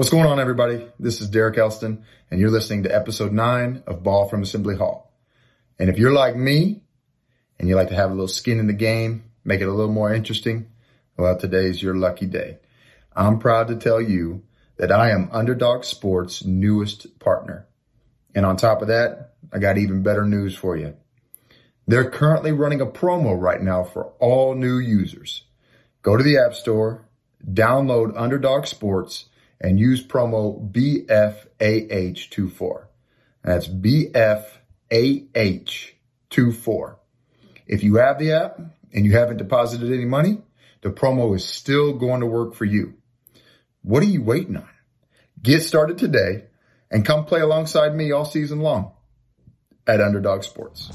What's going on, everybody? This is Derek Elston, and you're listening to episode nine of Ball from Assembly Hall. And if you're like me and you like to have a little skin in the game, make it a little more interesting, well, today's your lucky day. I'm proud to tell you that I am Underdog Sports' newest partner. And on top of that, I got even better news for you. They're currently running a promo right now for all new users. Go to the App Store, download Underdog Sports, and use promo BFAH24. That's BFAH24. If you have the app and you haven't deposited any money, the promo is still going to work for you. What are you waiting on? Get started today and come play alongside me all season long at Underdog Sports.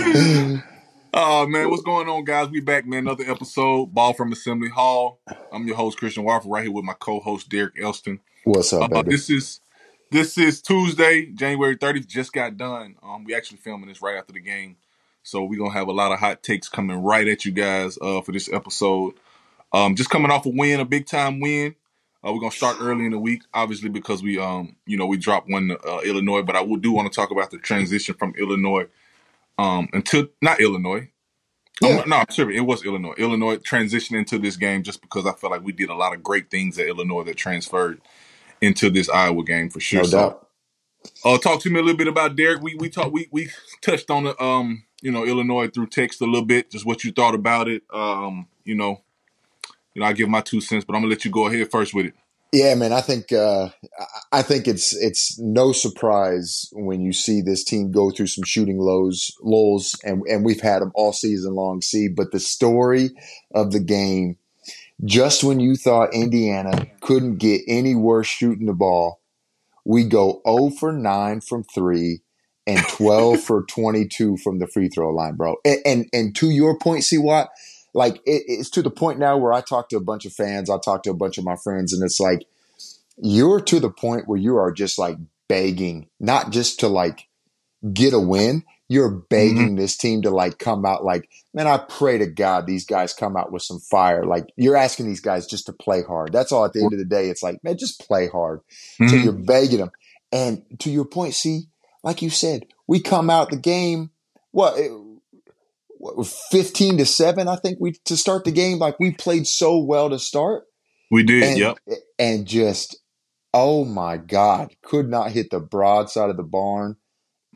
Oh man, what's going on, guys? We back, man. Another episode, Ball from Assembly Hall. I'm your host, Christian Watford, right here with my co-host Derek Elston. What's up, Uh, baby? this is this is Tuesday, January 30th. Just got done. Um, we actually filming this right after the game, so we're gonna have a lot of hot takes coming right at you guys uh, for this episode. Um, just coming off a win, a big time win. Uh, we're gonna start early in the week, obviously because we um you know we dropped one uh, Illinois, but I will do want to talk about the transition from Illinois um until not Illinois. Yeah. No, I'm sure it was Illinois. Illinois transitioned into this game just because I felt like we did a lot of great things at Illinois that transferred into this Iowa game for sure. no So, uh, talk to me a little bit about Derek. We we talked we we touched on the um you know Illinois through text a little bit, just what you thought about it. Um, you know, you know I give my two cents, but I'm gonna let you go ahead first with it. Yeah, man. I think uh, I- think it's it's no surprise when you see this team go through some shooting lows, lulls, and and we've had them all season long. See, but the story of the game, just when you thought Indiana couldn't get any worse shooting the ball, we go 0 for 9 from three and 12 for 22 from the free throw line, bro. And and, and to your point, see what? Like it, it's to the point now where I talk to a bunch of fans, I talk to a bunch of my friends, and it's like you're to the point where you are just like begging, not just to like get a win. You're begging this team to like come out like, man, I pray to God these guys come out with some fire. Like you're asking these guys just to play hard. That's all at the end of the day. It's like, man, just play hard. So Mhm. you're begging them. And to your point, see, like you said, we come out the game, what, it- what 15 to 7, I think we to start the game. Like we played so well to start We did, and yep. and just oh my god could not hit the broadside of the barn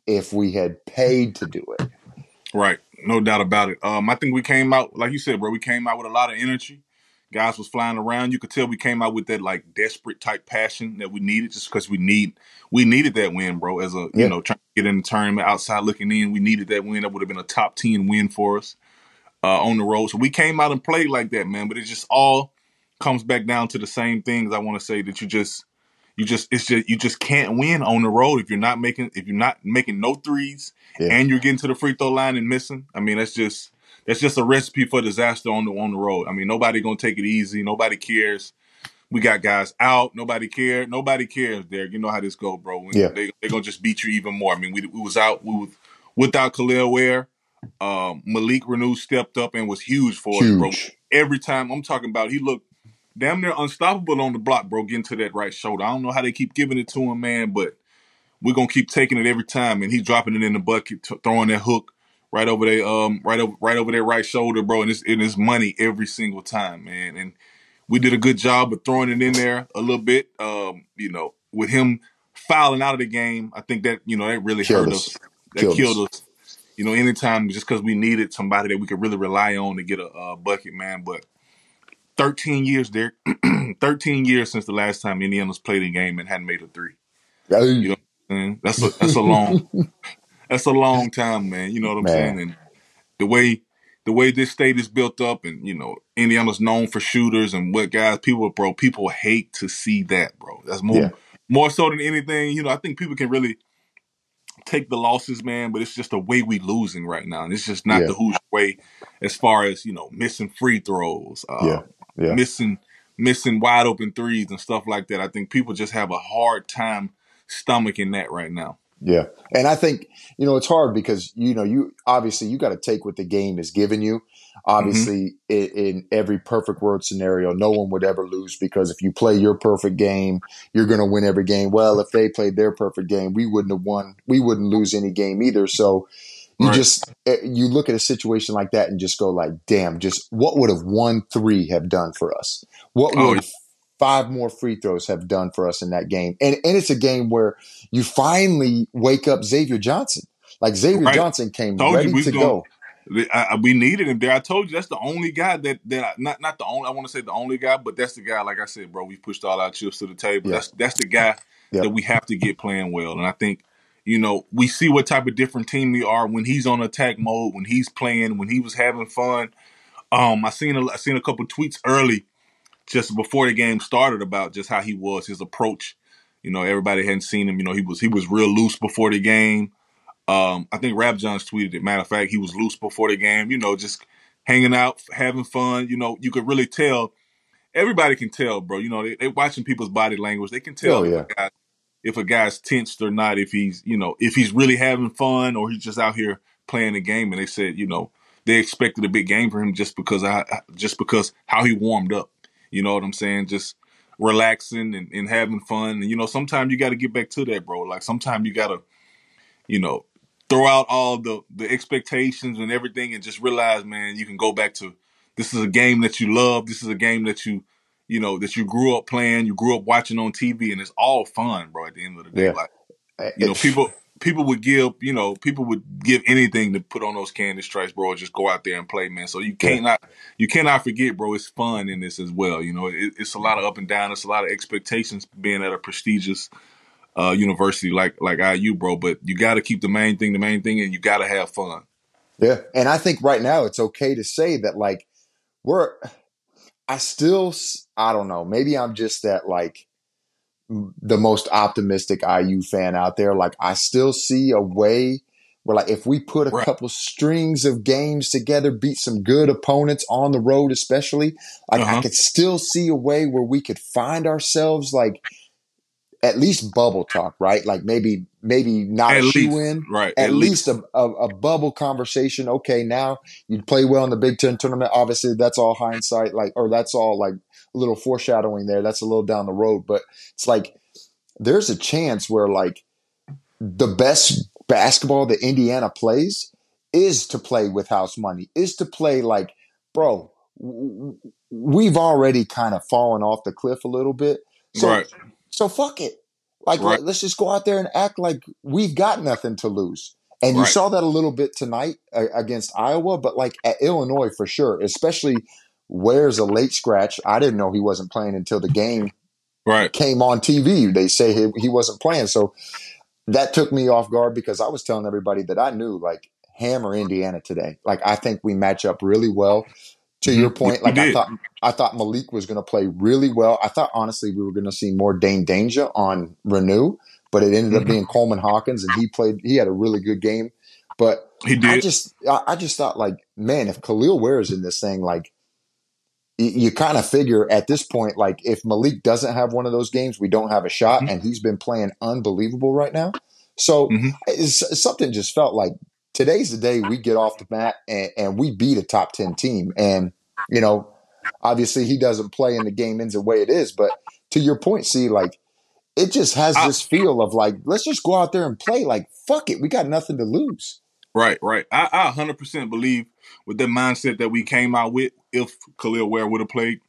if we had paid to do it Right, no doubt about it. Um, I think we came out like you said, bro. We came out with a lot of energy. Guys was flying around. You could tell we came out with that like desperate type passion that we needed, just because we need we needed that win, bro. As a Yeah. you know trying to get in the tournament, outside looking in, we needed that win. That would have been a top ten win for us uh, on the road. So we came out and played like that, man. But it just all comes back down to the same things. I want to say that you just you just it's just you just can't win on the road if you're not making if you're not making no threes Yeah. and you're getting to the free throw line and missing. I mean, that's just that's just a recipe for disaster on the on the road. I mean, nobody gonna take it easy. Nobody cares. We got guys out. Nobody cared. Nobody cares, Derek. You know how this go, bro. When Yeah. They they gonna just beat you even more. I mean, we we was out. We was without Kel'el Ware. Um, Malik Reneau stepped up and was huge for us, bro. huge Every time I'm talking about, he looked damn near unstoppable on the block, bro. Getting to that right shoulder. I don't know how they keep giving it to him, man, but we're gonna keep taking it every time, and he's dropping it in the bucket, t- throwing that hook right over their um right over right over their right shoulder, bro. And it's it is money every single time, man. And we did a good job of throwing it in there a little bit. Um, you know, with him fouling out of the game, I think that you know that really Killed hurt us. us. That Killed killed us. You know, anytime just because we needed somebody that we could really rely on to get a, uh bucket, man. But 13 years, Derek. 13 years since the last time Indiana's played a game and hadn't made a three. Hey, You know, that's a that's a long that's a long time, man. You know what I'm Man. saying? And the way the way this state is built up, and you know, Indiana's known for shooters and what guys people, bro. People hate to see that, bro. That's more Yeah. more so than anything. You know, I think people can really take the losses, man, but it's just the way we losing right now, and it's just not Yeah. the Hoosier way as far as you know, missing free throws, uh, Yeah. Yeah. missing missing wide open threes and stuff like that. I think people just have a hard time stomaching that right now. Yeah. And I think, you know, it's hard because, you know, you obviously you got to take what the game is giving you. Obviously, mm-hmm. in, in, every perfect world scenario, no one would ever lose because if you play your perfect game, you're going to win every game. Well, if they played their perfect game, we wouldn't have won. We wouldn't lose any game either. So you right. just eh, you look at a situation like that and just go like, damn, just what would have one three have done for us? What would oh, five more free throws have done for us in that game? And and it's a game where you finally wake up Xavier Johnson. Like Xavier right. Johnson came Told ready to go. I, we needed him there. I told you that's the only guy that that I, not not the only. I want to say the only guy, but that's the guy. Like I said, bro, we pushed all our chips to the table. Yeah. That's that's the guy yep. that we have to get playing well. And I think you know we see what type of different team we are when he's on attack mode, when he's playing, when he was having fun. Um, I seen a, I seen a couple tweets early, just before the game started, about just how he was, his approach. You know, everybody hadn't seen him. You know, he was he was real loose before the game. Um, I think Rap Johns tweeted it. Matter of fact, he was loose before the game. You know, just hanging out, having fun. You know, you could really tell. Everybody can tell, bro. You know, they, they watching people's body language. They can tell oh, yeah. if, a guy, if a guy's tensed or not. If he's, you know, if he's really having fun or he's just out here playing the game. And they said, you know, they expected a big game for him just because I, just because how he warmed up. You know what I'm saying? Just relaxing and, and having fun. And you know, sometimes you got to get back to that, bro. Like sometimes you got to, you know, throw out all the the expectations and everything and just realize, man, you can go back to this is a game that you love. This is a game that you you know that you grew up playing, you grew up watching on TV, and it's all fun, bro. At the end of the day, yeah. like you know, people people would give you know people would give anything to put on those candy stripes, bro. Just go out there and play, man. So you can't not you cannot forget, bro. It's fun in this as well. You know, it, it's a lot of up and down. It's a lot of expectations being at a prestigious uh, university like like IU, bro. But you got to keep the main thing the main thing, and you got to have fun. Yeah, and I think right now it's okay to say that like we're. I still, I don't know. Maybe I'm just that like the most optimistic IU fan out there. Like I still see a way where like if we put a right. couple strings of games together, beat some good opponents on the road, especially, like uh-huh. I could still see a way where we could find ourselves like at least bubble talk, right? Like maybe maybe not at a shoe in, right? At, at least, least. A, a, a, bubble conversation. Okay, now you play well in the Big Ten tournament. Obviously, that's all hindsight, like or that's all like little foreshadowing there. That's a little down the road, but it's like there's a chance where like the best basketball that Indiana plays is to play with house money, is to play like, bro, we've already kind of fallen off the cliff a little bit. So right. So fuck it. Like right. let's just go out there and act like we've got nothing to lose. And you right. saw that a little bit tonight uh, against Iowa, but like at Illinois for sure, especially Ware's a late scratch. I didn't know he wasn't playing until the game right. came on TV. They say he, he wasn't playing. So that took me off guard because I was telling everybody that I knew like hammer Indiana today. Like I think we match up really well to your mm-hmm. point, like I thought, I thought Malik was going to play really well. I thought honestly we were going to see more Dain Dainja on Reneau, but it ended up mm-hmm. being Coleman Hawkins, and he played. He had a really good game, but he did. I just, I just thought like, man, if Kel'el Ware is in this thing, like, you, kind of figure at this point, like, if Malik doesn't have one of those games, we don't have a shot, mm-hmm. and he's been playing unbelievable right now. So mm-hmm. something just felt like today's the day we get off the mat and, and we beat a top 10 team. And, you know, obviously he doesn't play and the game ends the way it is. But to your point, see, like, it just has this feel of like, let's just go out there and play. Like, fuck it. We got nothing to lose. Right, right. I, I 100% believe with the mindset that we came out with, if Kel'el Ware would have played,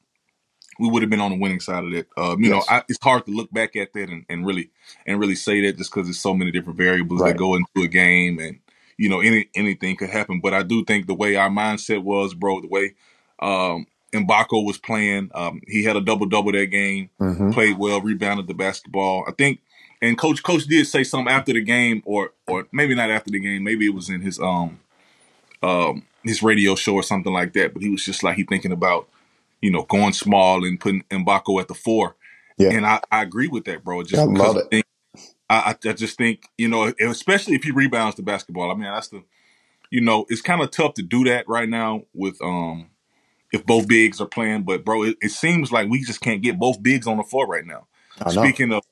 we would have been on the winning side of it. Um, you yes. know, I, it's hard to look back at that and, and really and really say that just because there's so many different variables right. that go into a game and you know, any anything could happen. But I do think the way our mindset was, bro, the way um Mgbako was playing, um, he had a double double that game, mm-hmm. played well, rebounded the basketball. I think and coach coach did say something after the game or or maybe not after the game, maybe it was in his um um his radio show or something like that, but he was just like he thinking about, you know, going small and putting Mgbako at the four. Yeah. And I, I agree with that, bro. Just I because I think I, I just think you know, especially if he rebounds the basketball. I mean, that's the, you know, it's kind of tough to do that right now with um if both bigs are playing. But bro, it, it seems like we just can't get both bigs on the floor right now. Speaking of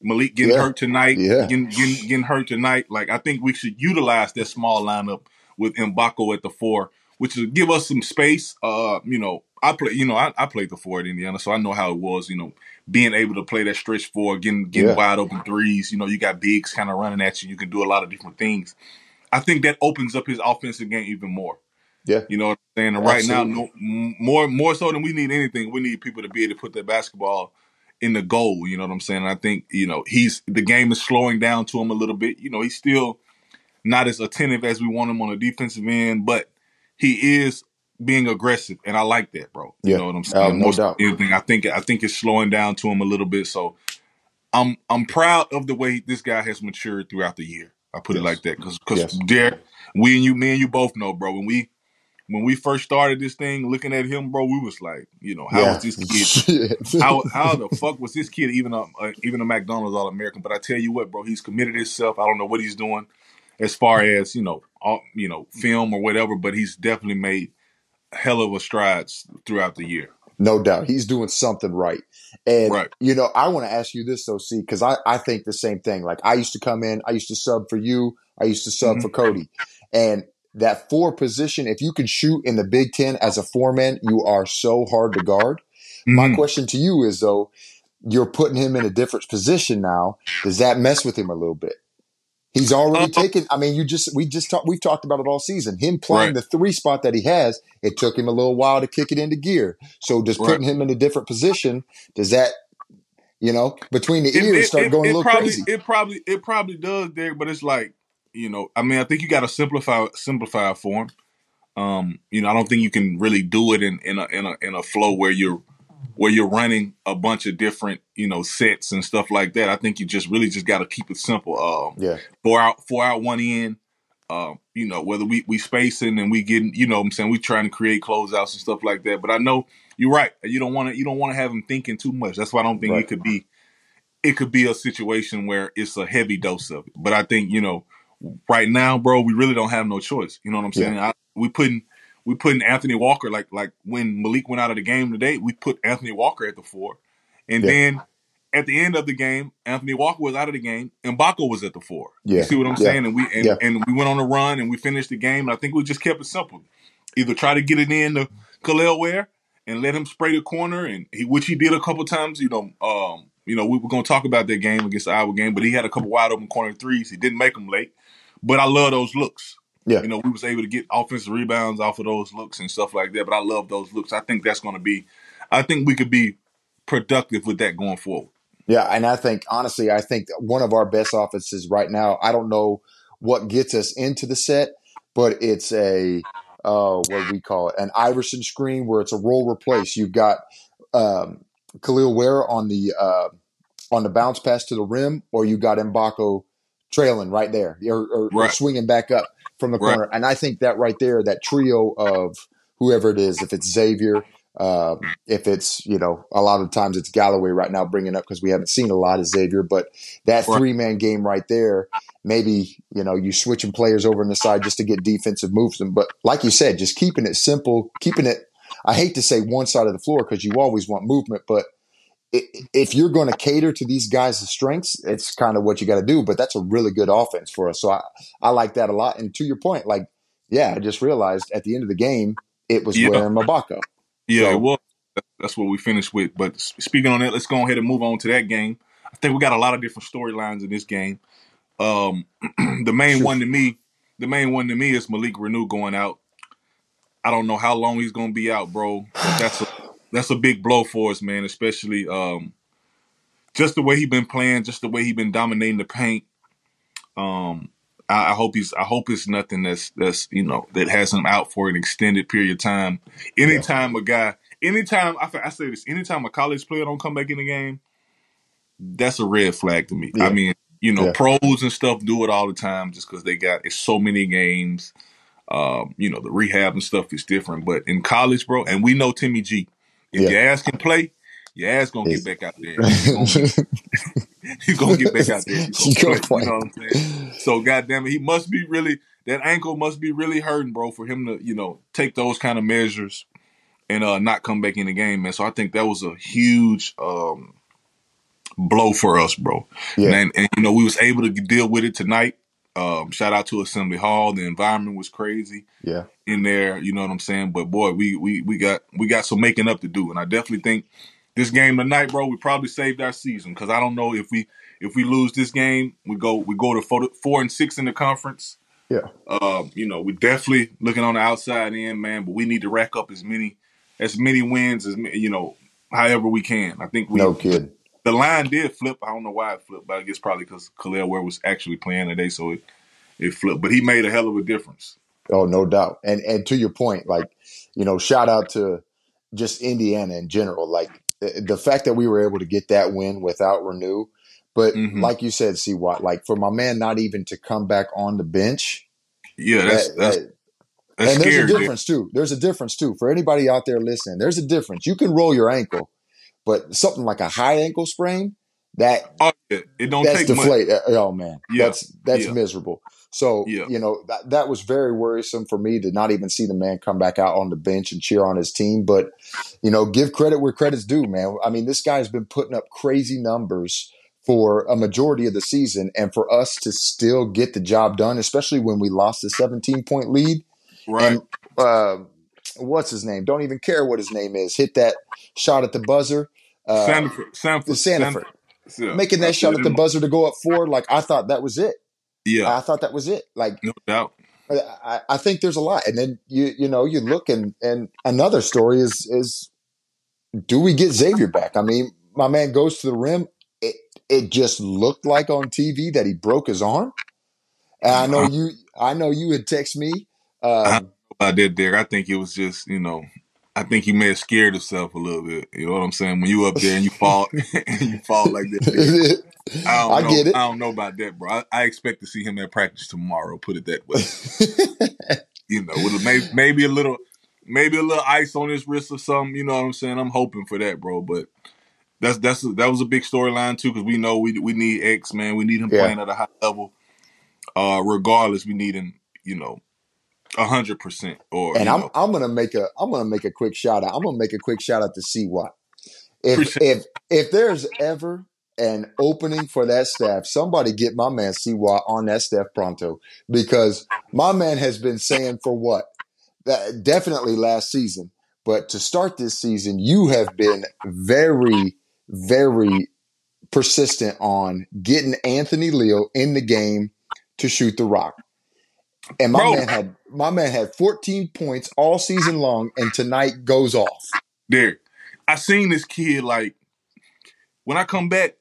Malik getting yeah. hurt tonight, yeah. getting, getting, getting hurt tonight, like I think we should utilize that small lineup with Mgbako at the four which is give us some space. Uh, you know, I play, you know, I, I played the four at Indiana, so I know how it was. You know, being able to play that stretch four, getting getting Yeah. wide open threes. You know, you got bigs kind of running at you. You can do a lot of different things. I think that opens up his offensive game even more. Yeah. You know what I'm saying? And right now, no, more more so than we need anything, we need people to be able to put that basketball in the goal. You know what I'm saying? And I think you know he's the game is slowing down to him a little bit. You know, he's still not as attentive as we want him on the defensive end, but he is being aggressive, and I like that, bro. Yeah. You know what I'm saying? Uh, no More so doubt. anything, I think I think it's slowing down to him a little bit. So I'm I'm proud of the way this guy has matured throughout the year. I put it like that because because Yes. Derek, we and you, me and you both know, bro. When we when we first started this thing, looking at him, bro, we was like, you know, how yeah. was this kid? How how the fuck was this kid even a uh, even a McDonald's All American? But I tell you what, bro, he's committed himself. I don't know what he's doing as far as you know, all, you know, film or whatever, but he's definitely made hell of a strides throughout the year. No doubt. He's doing something right. And, Right. you know, I want to ask you this, though, see, because I, I think the same thing. Like, I used to come in, I used to sub for you, I used to sub Mhm. for Cody. And that four position, if you can shoot in the Big Ten as a four man, you are so hard to guard. My Mhm. question to you is, though, you're putting him in a different position now. Does that mess with him a little bit? He's already Uh, taken. I mean, you just we just talked. We've talked about it all season. Him playing Right. the three spot that he has, it took him a little while to kick it into gear. So, just Right. putting him in a different position does that, you know, between the It, ears it, start it, going a little probably crazy? it probably it probably does, Derek. But it's like you know, I mean, I think you got to simplify simplify it for him. Um, you know, I don't think you can really do it in in a in a in a flow where you're where you're running a bunch of different you know sets and stuff like that. I think you just really just got to keep it simple. Um, Yeah, four out four out one in. Uh, you know, whether we we spacing and we getting, you know, what I'm saying we trying to create closeouts and stuff like that. But I know you're right. You don't want to you don't want to have them thinking too much. That's why I don't think Right. it could be it could be a situation where it's a heavy dose of it. But I think you know, right now, bro, we really don't have no choice. You know what I'm saying? I, we putting we putting Anthony Walker like like when Malik went out of the game today, we put Anthony Walker at the four, and Yeah. then at the end of the game, Anthony Walker was out of the game, and Baco was at the four. Yeah. You see what I'm Yeah. saying? And we and, Yeah. and we went on a run and we finished the game. And I think we just kept it simple. Either try to get it in to Kel'el Ware and let him spray the corner, and he, which he did a couple times. You know, um, you know, we were going to talk about that game against the Iowa game, but he had a couple wide open corner threes. He didn't make them late, but I love those looks. Yeah. You know, we was able to get offensive rebounds off of those looks and stuff like that. But I love those looks. I think that's going to be. I think we could be productive with that going forward. yeah. And I think honestly, I think one of our best offenses right now. I don't know what gets us into the set, but it's a uh, what do we call it? An Iverson screen where it's a roll replace. You've got um, Kel'el Ware on the uh, on the bounce pass to the rim, or you got Mgbako trailing right there, or, or, or swinging back up from the Right. corner. And I think that right there, that trio of whoever it is, if it's Xavier, um, if it's you know a lot of times it's Galloway right now bringing up because we haven't seen a lot of Xavier, but that Right. three man game right there, maybe you know you switching players over on the side just to get defensive moves. Them, but like you said, just keeping it simple, keeping it. I hate to say one side of the floor because you always want movement, but if you're going to cater to these guys' strengths, it's kind of what you got to do. But that's a really good offense for us, so I I like that a lot. And to your point, like yeah, I just realized at the end of the game it was Yeah. And Mgbako. Yeah, So- it was. That's what we finished with. But speaking on that, let's go ahead and move on to that game. I think we got a lot of different storylines in this game. Um, the main Sure. one to me, the main one to me is Malik Reneau going out. I don't know how long he's going to be out, bro. That's a that's a big blow for us, man. Especially um, just the way he been playing, just the way he been dominating the paint. Um, I, I hope he's. I hope it's nothing that's that's you know that has him out for an extended period of time. Anytime a guy, anytime I, I say this, anytime a college player don't come back in the game, that's a red flag to me. Yeah. I mean, you know, Yeah. pros and stuff do it all the time just because they got it's so many games. Um, you know, the rehab and stuff is different, but in college, bro, and we know Timmy G. If Yeah. your ass can play, your ass gonna get back out there. He's gonna, he's gonna get back out there. He's He gonna gonna play. play. You know what I'm saying? So goddamn it, he must be really that ankle must be really hurting, bro, for him to you know take those kind of measures and uh not come back in the game, man. So I think that was a huge um blow for us, bro. Yeah. And, and you know we was able to deal with it tonight. Um, shout out to Assembly Hall. The environment was crazy Yeah. in there. You know what I'm saying? But boy, we we we got we got some making up to do, and I definitely think this game tonight, bro, we probably saved our season because I don't know if we if we lose this game, we go we go to four, four and six in the conference. Yeah. Uh, you know, we definitely looking on the outside end, man. But we need to rack up as many as many wins as you know, however we can. I think we No kid. The line did flip. I don't know why it flipped, but I guess probably because Kel'el Ware was actually playing today, so it it flipped. But he made a hell of a difference. Oh, no doubt. And and to your point, like, you know, shout out to just Indiana in general. Like the, the fact that we were able to get that win without Reneau. But Mhm. like you said, see what like for my man not even to come back on the bench. Yeah, that's that- that's, that- that's and there's scary. a dude. difference too. There's a difference too. For anybody out there listening, there's a difference. You can roll your ankle, but something like a high ankle sprain, that Oh yeah, it don't that's take much. deflate. uh, Oh man, Yeah. that's that's Yeah. miserable. So Yeah. you know that that was very worrisome for me to not even see the man come back out on the bench and cheer on his team. But you know, give credit where credit's due, man. I mean, this guy's been putting up crazy numbers for a majority of the season, and for us to still get the job done, especially when we lost a 17 point lead, Right. and uh, what's his name? Don't even care what his name is. Hit that shot at the buzzer. Uh, Sandfort, Sandfort, Sandfort. yeah. making that shot at the buzzer to go up four, like I thought that was it. Yeah, I thought that was it. Like no doubt. I, I think there's a lot, and then you you know you look and and another story is is do we get Xavier back? I mean, my man goes to the rim. It it just looked like on TV that he broke his arm. And I know you. I know you had text me. Um, About that, Derek, I think it was just you know, I think he may have scared himself a little bit. You know what I'm saying? When you up there and you fall and you fall like that. I don't I know. get it. I don't know about that, bro. I, I expect to see him at practice tomorrow. Put it that way. you know, with a, maybe, maybe a little, maybe a little ice on his wrist or something. You know what I'm saying? I'm hoping for that, bro. But that's that's that was a big storyline too because we know we we need X man. We need him Yeah. playing at a high level. Uh, regardless, we need him. You know, a hundred percent. Or and I'm know, I'm gonna make a I'm gonna make a quick shout out. I'm gonna make a quick shout out to C Watt. If Appreciate if if there's ever an opening for that staff, somebody get my man Watt on that staff pronto because my man has been saying for what that definitely last season, but to start this season, you have been very very persistent on getting Anthony Leal in the game to shoot the rock. And my Bro. man had my man had 14 points all season long, and tonight goes off. There, I seen this kid like when I come back.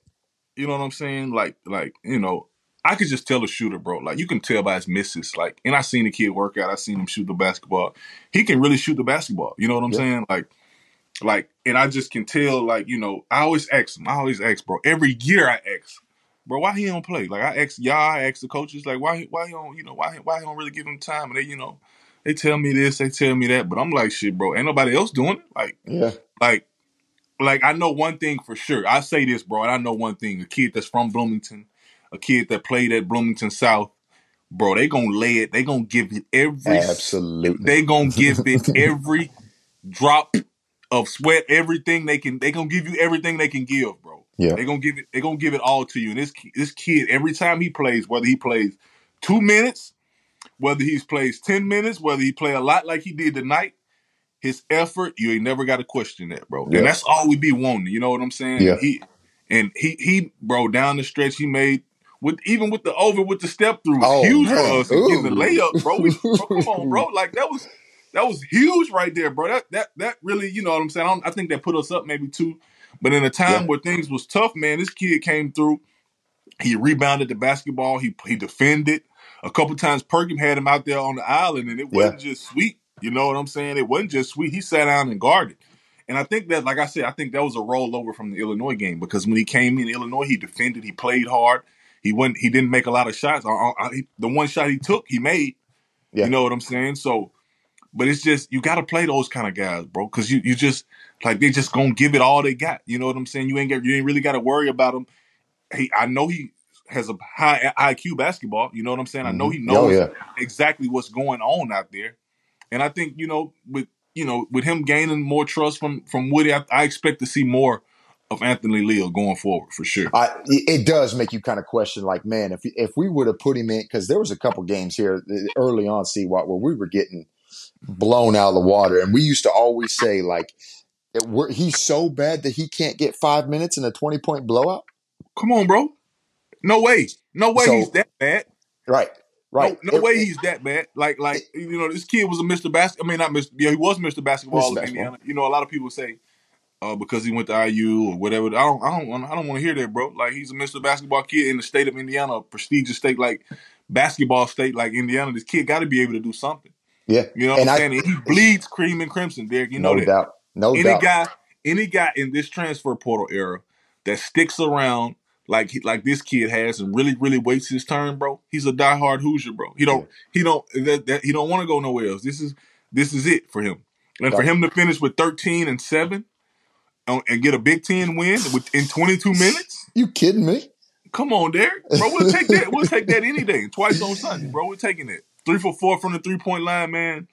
You know what I'm saying? Like, like you know, I could just tell a shooter, bro. Like you can tell by his misses. Like, and I seen the kid work out. I seen him shoot the basketball. He can really shoot the basketball. You know what I'm Yeah. saying? Like, like, and I just can tell. Like, you know, I always ask him. I always ask, bro. Every year I ask, bro, why he don't play? Like I ask y'all, I ask the coaches, like why, why he don't, you know, why, why he don't really give him time? And they, you know, they tell me this, they tell me that, but I'm like, shit, bro. Ain't nobody else doing it. Like Yeah, like like I know one thing for sure. I say this, bro, and I know one thing. A kid that's from Bloomington, a kid that played at Bloomington South, bro, they gonna lay it. They gonna give it every. absolutely. They gonna give it every drop of sweat, everything they can. They gonna give you everything they can give, bro. Yeah. They gonna give it. They gonna give it all to you. And this this kid, every time he plays, whether he plays two minutes, whether he plays ten minutes, whether he play a lot like he did tonight, his effort, you ain't never got to question that, bro. Yeah. And that's all we be wanting. You know what I'm saying? Yeah. He and he he bro down the stretch he made with even with the over with the step through Oh, huge man. for us getting the layup, bro. We, bro. Come on, bro. Like that was that was huge right there, bro. That that that really, you know what I'm saying? I, I think that put us up maybe two. But in a time Yeah. where things was tough, man, this kid came through. He rebounded the basketball. He he defended a couple times. Perkin had him out there on the island, and it wasn't just sweet. You know what I'm saying? It wasn't just sweet. He sat down and guarded. And I think that, like I said, I think that was a rollover from the Illinois game because when he came in Illinois, he defended, he played hard. He went, he didn't make a lot of shots. I, I, I- the one shot he took, he made. Yeah. You know what I'm saying? So, but it's just you got to play those kind of guys, bro, because you you just like they just gonna give it all they got. You know what I'm saying? You ain't get, you ain't really got to worry about him. He, I know he has a high IQ basketball. You know what I'm saying? I know he Mhm. knows Oh, yeah. exactly what's going on out there. And I think you know with you know with him gaining more trust from from Woody, I, I expect to see more of Anthony Leal going forward for sure. I, it does make you kind of question, like, man, if if we would have put him in, because there was a couple games here early on, see what where we were getting blown out of the water, and we used to always say like, it, he's so bad that he can't get five minutes in a twenty point blowout. Come on, bro. No way. No way so, he's that bad. Right. Right. No, no it, way he's that bad. Like, like you know, this kid was a Mr. Basketball. I mean, not Mr. Yeah, he was Mr. Basketball Mr. Indiana. You know, a lot of people say uh, because he went to IU or whatever. I don't, I don't, I don't want to hear that, bro. Like he's a Mr. Basketball kid in the state of Indiana, a prestigious state like basketball state like Indiana. This kid got to be able to do something. Yeah, you know what and I'm I, saying. And he bleeds cream and crimson, Derek. You know no that. Doubt. No any doubt. guy, any guy in this transfer portal era that sticks around like like this kid has and really really waits his turn, bro. He's a diehard Hoosier, bro. He don't he don't that, that he don't want to go nowhere else. This is this is it for him. And for him to finish with 13 and 7 uh, and get a Big Ten win in 22 minutes? You kidding me? Come on, Derek. Bro, we'll take that. We'll take that any day. Twice on Sunday, bro. We're taking it. Three for four from the three point line, man.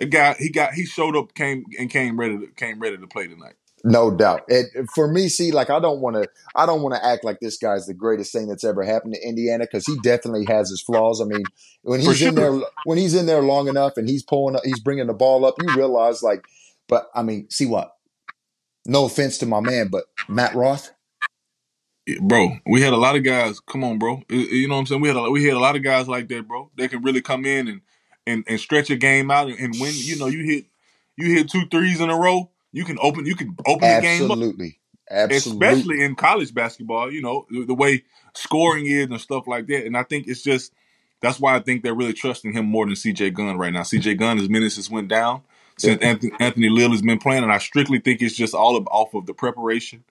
The guy he got he showed up, came and came ready to came ready to play tonight. No doubt. It, for me, see, like I don't want to, I don't want to act like this guy's the greatest thing that's ever happened to Indiana because he definitely has his flaws. I mean, when he's sure. in there, when he's in there long enough and he's pulling, he's bringing the ball up, you realize, like, but I mean, see what? No offense to my man, but Matt Roth. Bro, we had a lot of guys. Come on, bro. You know what I'm saying? We had a, we had a lot of guys like that, bro. They can really come in and and, and stretch a game out and, win. You know, you hit you hit two threes in a row you can open you can open Absolutely. the game Absolutely. Absolutely. Especially in college basketball, you know, the, the, way scoring is and stuff like that. And I think it's just that's why I think they're really trusting him more than CJ Gunn right now. CJ Gunn, his minutes has went down since yeah. Anthony, Anthony Leal has been playing, and I strictly think it's just all of, off of the preparation,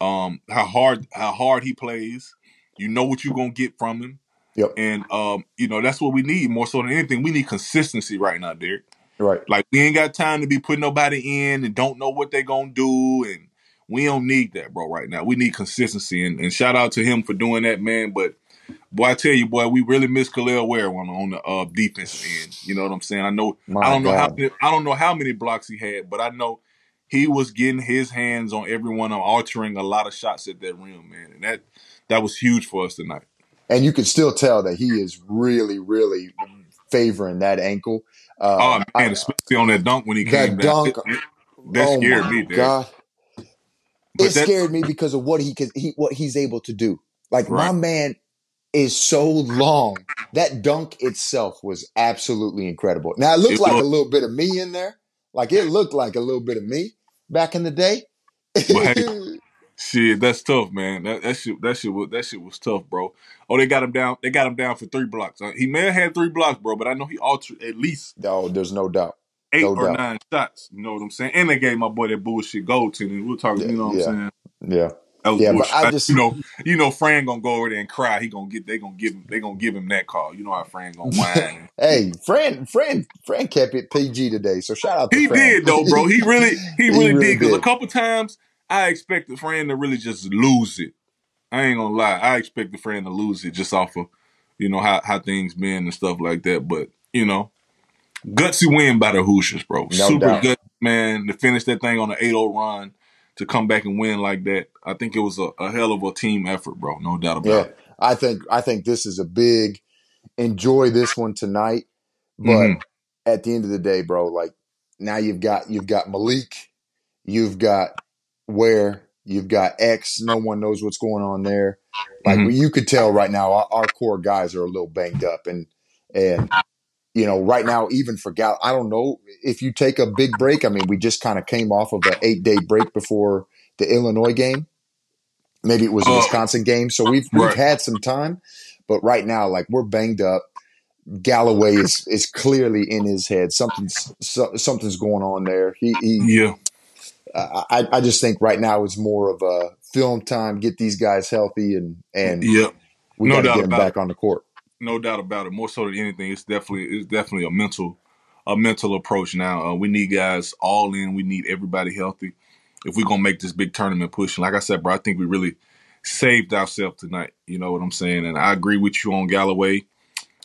um, how hard how hard he plays. You know what you're gonna get from him. Yep. And um, you know, that's what we need more so than anything. We need consistency right now, Derek. Right. Like we ain't got time to be putting nobody in and don't know what they're gonna do, and we don't need that, bro. Right now, we need consistency, and, and shout out to him for doing that, man. But boy, I tell you, boy, we really miss Kel'el Ware on on the uh, defensive end. You know what I'm saying? I know My I don't know how many, I don't know how many blocks he had, but I know he was getting his hands on everyone, altering a lot of shots at that rim, man, and that that was huge for us tonight. And you can still tell that he is really, really favoring that ankle. Uh, oh man, I, especially on that dunk when he came dunk, down. that oh scared me. God, but it scared me because of what he he what he's able to do. Like right. my man is so long. That dunk itself was absolutely incredible. Now it looked it like was. a little bit of me in there. Like it looked like a little bit of me back in the day. hey, Shit, that's tough, man. That, that shit, that shit was that shit was tough, bro. Oh, they got him down. They got him down for three blocks. Uh, he may have had three blocks, bro, but I know he altered at least. Oh, there's no doubt. Eight no or doubt. nine shots. You know what I'm saying? And they gave my boy that bullshit goaltending. We're talking. Yeah, you know what yeah. I'm saying? Yeah. That was yeah, bullshit. but I just you know, you know, Fran gonna go over there and cry. He gonna get. They gonna give him. They gonna give him that call. You know how Fran gonna whine. hey, Fran, Fran, Fran kept it PG today. So shout out. to He Fran. did though, bro. He really, he really, he really did. Because a couple times I expected Fran to really just lose it. I ain't gonna lie. I expected Fran to lose it just off of, you know, how, how things been and stuff like that. But, you know, gutsy win by the Hoosiers, bro. No Super doubt. gutsy, man, to finish that thing on an 8-0 run, to come back and win like that. I think it was a, a hell of a team effort, bro. No doubt about it. yeah, it. I think I think this is a big enjoy this one tonight. But mm-hmm. at the end of the day, bro, like now you've got you've got Malik, you've got where you've got X, no one knows what's going on there. Like mm-hmm. you could tell right now, our, our, core guys are a little banged up, and and you know right now, even for Gal, I don't know if you take a big break. I mean, we just kind of came off of an eight day break before the Illinois game. Maybe it was the uh, Wisconsin game, so we've we've had some time, but right now, like we're banged up. Galloway is is clearly in his head. Something's so, something's going on there. He, he yeah I, I just think right now it's more of a film time, get these guys healthy, and and yep. we no got to get them back it. on the court. No doubt about it. More so than anything, it's definitely it's definitely a mental a mental approach now. Uh, we need guys all in. We need everybody healthy if we're gonna make this big tournament push. And like I said, bro, I think we really saved ourselves tonight. You know what I'm saying? And I agree with you on Galloway.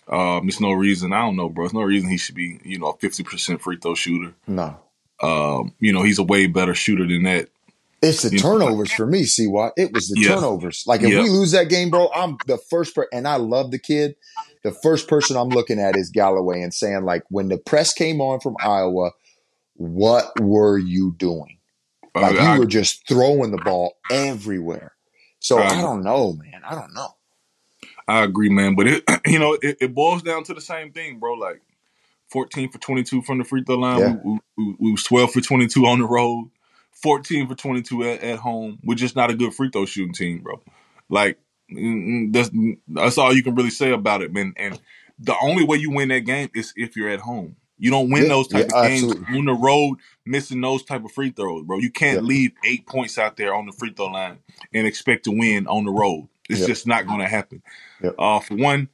Um, there's no reason. I don't know, bro. There's no reason he should be, you know, a 50% free throw shooter. No. Um, you know, he's a way better shooter than that. It's the You know, turnovers for me, see what? It was the Yeah. turnovers. Like if Yeah. we lose that game, bro, I'm the first per and I love the kid. The first person I'm looking at is Galloway and saying, like, when the press came on from Iowa, what were you doing? Like I- you were just throwing the ball everywhere. So I I don't know, man. I don't know. I agree, man. But it, you know, it, it boils down to the same thing, bro. Like, fourteen for twenty-two from the free throw line. Yeah. We, we, we was twelve for twenty-two on the road. Fourteen for twenty-two at, at home. We're just not a good free throw shooting team, bro. Like, mm, mm, that's that's all you can really say about it, man. And the only way you win that game is if you're at home. You don't win Yeah, those type yeah, of games absolutely. on the road, missing those type of free throws, bro. You can't leave eight points out there on the free throw line and expect to win on the road. It's just not going to happen. Uh, for one,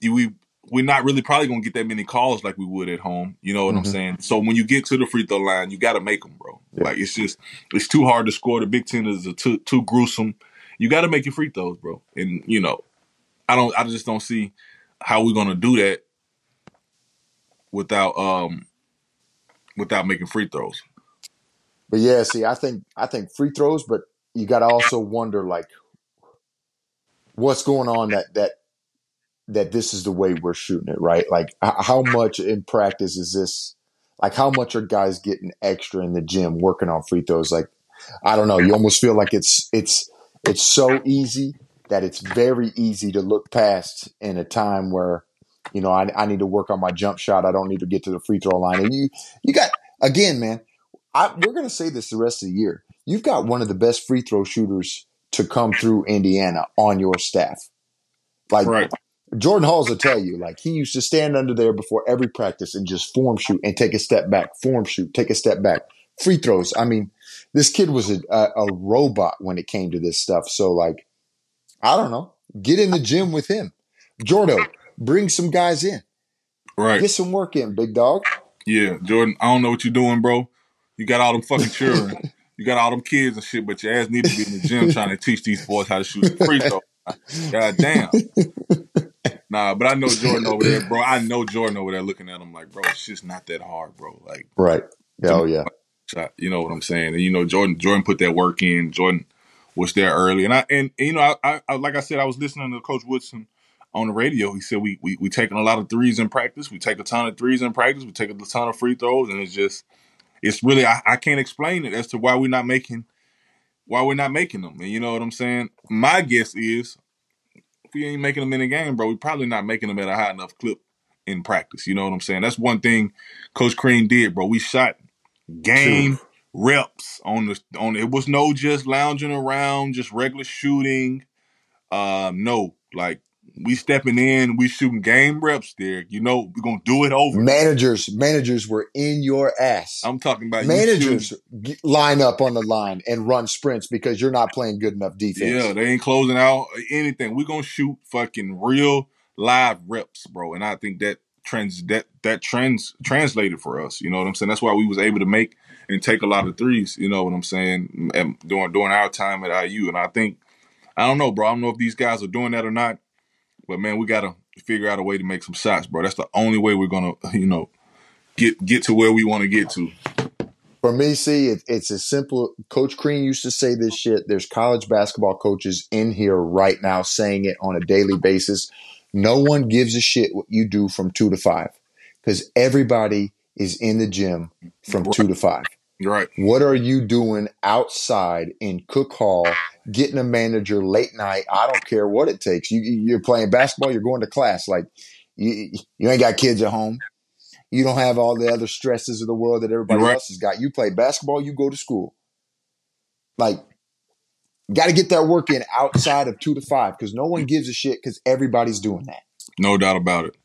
we we're not really probably going to get that many calls like we would at home. You know what I'm Mhm. saying? So when you get to the free throw line, you got to make them, bro. Yep. Like it's just it's too hard to score. The Big Ten is a too too gruesome. You got to make your free throws, bro. And you know, I don't. I just don't see how we're going to do that without um without making free throws. But yeah, see, I think I think free throws, but you got to also wonder like what's going on that that that this is the way we're shooting it, right? Like how much in practice is this? Like how much are guys getting extra in the gym working on free throws? Like I don't know. You almost feel like it's it's it's so easy that it's very easy to look past in a time where you know I, I need to work on my jump shot. I don't need to get to the free throw line. And you you got again, man. I, we're to say this the rest of the year. You've got one of the best free throw shooters to come through Indiana on your staff. Like Right. Jordan Hulls will tell you, like he used to stand under there before every practice and just form shoot and take a step back, form shoot, take a step back. Free throws. I mean, this kid was a, a, a robot when it came to this stuff. So, like, I don't know. Get in the gym with him. Jordo, bring some guys in. Right. Get some work in, big dog. Yeah, Jordan. I don't know what you're doing, bro. You got all them fucking children. you got all them kids and shit, but your ass need to be in the gym trying to teach these boys how to shoot free throw. God damn. Nah, but I know Jordan over there, bro. I know Jordan over there looking at him like, bro, it's just not that hard, bro. Like, Right. Oh, yeah. shot. You know what I'm saying? And you know, Jordan Jordan put that work in. Jordan was there early, and I and, and, you know, I, I, I like I said, I was listening to Coach Woodson on the radio. He said we we we taking a lot of threes in practice. We take a ton of threes in practice. We take a ton of free throws, and it's just it's really I, I can't explain it as to why we're not making why we're not making them. And you know what I'm saying? My guess is if we ain't making them in the game, bro, we probably not making them at a high enough clip in practice. You know what I'm saying? That's one thing Coach Crean did, bro. We shot game reps on the on it was no just lounging around, just regular shooting. Um, no, like we stepping in, we shooting game reps there. You know, we're gonna do it over. Managers, managers were in your ass. I'm talking about Managers line up on the line and run sprints because you're not playing good enough defense. Yeah, they ain't closing out anything. We're gonna shoot fucking real live reps, bro. And I think that trans that that trends translated for us. You know what I'm saying? That's why we was able to make and take a lot of threes. You know what I'm saying? And during during our time at IU, and I think I don't know, bro. I don't know if these guys are doing that or not. But man, we gotta figure out a way to make some shots, bro. That's the only way we're gonna, you know, get get to where we want to get to. For me, see, it, it's as simple. Coach Crean used to say this shit. There's college basketball coaches in here right now saying it on a daily basis. No one gives a shit what you do from two to five because everybody is in the gym from two to five. Right. What are you doing outside in Cook Hall, getting a manager late night? I don't care what it takes. You, you're playing basketball, you're going to class. Like, you, you ain't got kids at home. You don't have all the other stresses of the world that everybody Right. else has got. You play basketball, you go to school. Like, got to get that work in outside of two to five because no one gives a shit because everybody's doing that. No doubt about it.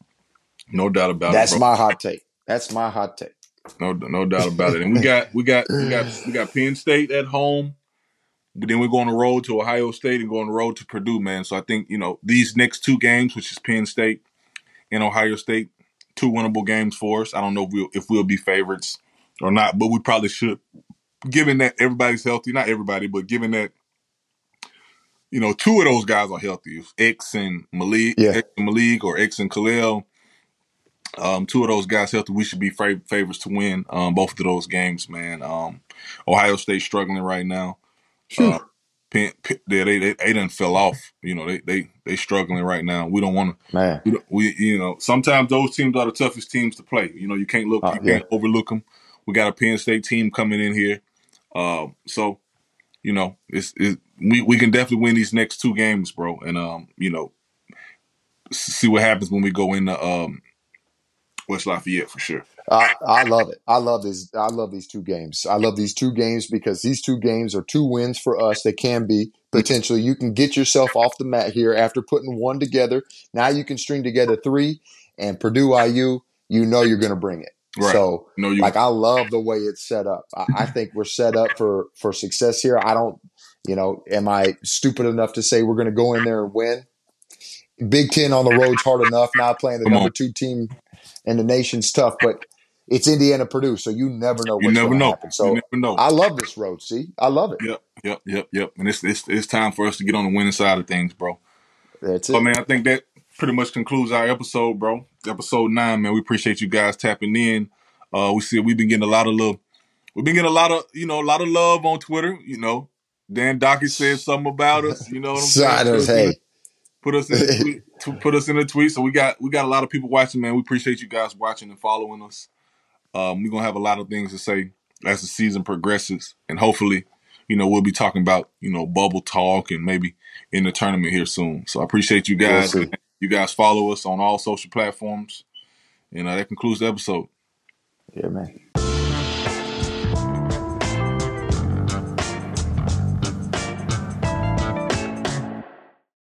No doubt about That's it. That's my hot take. That's my hot take. No, no doubt about it. And we got, we got, we got, we got Penn State at home, but then we're going to roll to Ohio State and go on the road to Purdue, man. So I think you know these next two games, which is Penn State and Ohio State, two winnable games for us. I don't know if we'll if we'll be favorites or not, but we probably should, given that everybody's healthy. Not everybody, but given that. You know, two of those guys are healthy. X and Malik, Yeah. X and Malik, or X and Kel'el. Um, two of those guys healthy. We should be fav- favorites to win um, both of those games, man. Um, Ohio State struggling right now. Uh, Penn, Penn, they, they they they done fell off. You know they they they struggling right now. We don't want to. Man, We, we you know sometimes those teams are the toughest teams to play. You know you can't look Uh, you can't overlook them. We got a Penn State team coming in here, uh, so you know it's it, we we can definitely win these next two games, bro. And um you know see what happens when we go into um West Lafayette for sure. I, I love it. I love this. I love these two games. I love these two games because these two games are two wins for us. They can be potentially. You can get yourself off the mat here after putting one together. Now you can string together three, and Purdue IU. You know you're going to bring it. Right. So, No, you like, I love the way it's set up. I, I think we're set up for for success here. I don't, you know, am I stupid enough to say we're going to go in there and win? Big Ten on the road's hard enough. Now playing the Come on. number two team in the nation's tough, but it's Indiana Purdue, so you never know you never know. happen. you So never know. I love this road. See, I love it. Yep, yep, yep, yep. And it's it's it's time for us to get on the winning side of things, bro. That's it. man, I think that pretty much concludes our episode, bro. Episode nine, man. We appreciate you guys tapping in. Uh we see we've been getting a lot of love. We've been getting a lot of, you know, a lot of love on Twitter, you know. Dan Dakich said something about us, you know what I'm saying? Siders, hey, Put us in a tweet, put us in a tweet. So we got we got a lot of people watching, man. We appreciate you guys watching and following us. Um, we're gonna have a lot of things to say as the season progresses, and hopefully, you know, we'll be talking about you know bubble talk and maybe in the tournament here soon. So I appreciate you guys. see. you guys follow us on all social platforms, and uh, that concludes the episode. Yeah, man.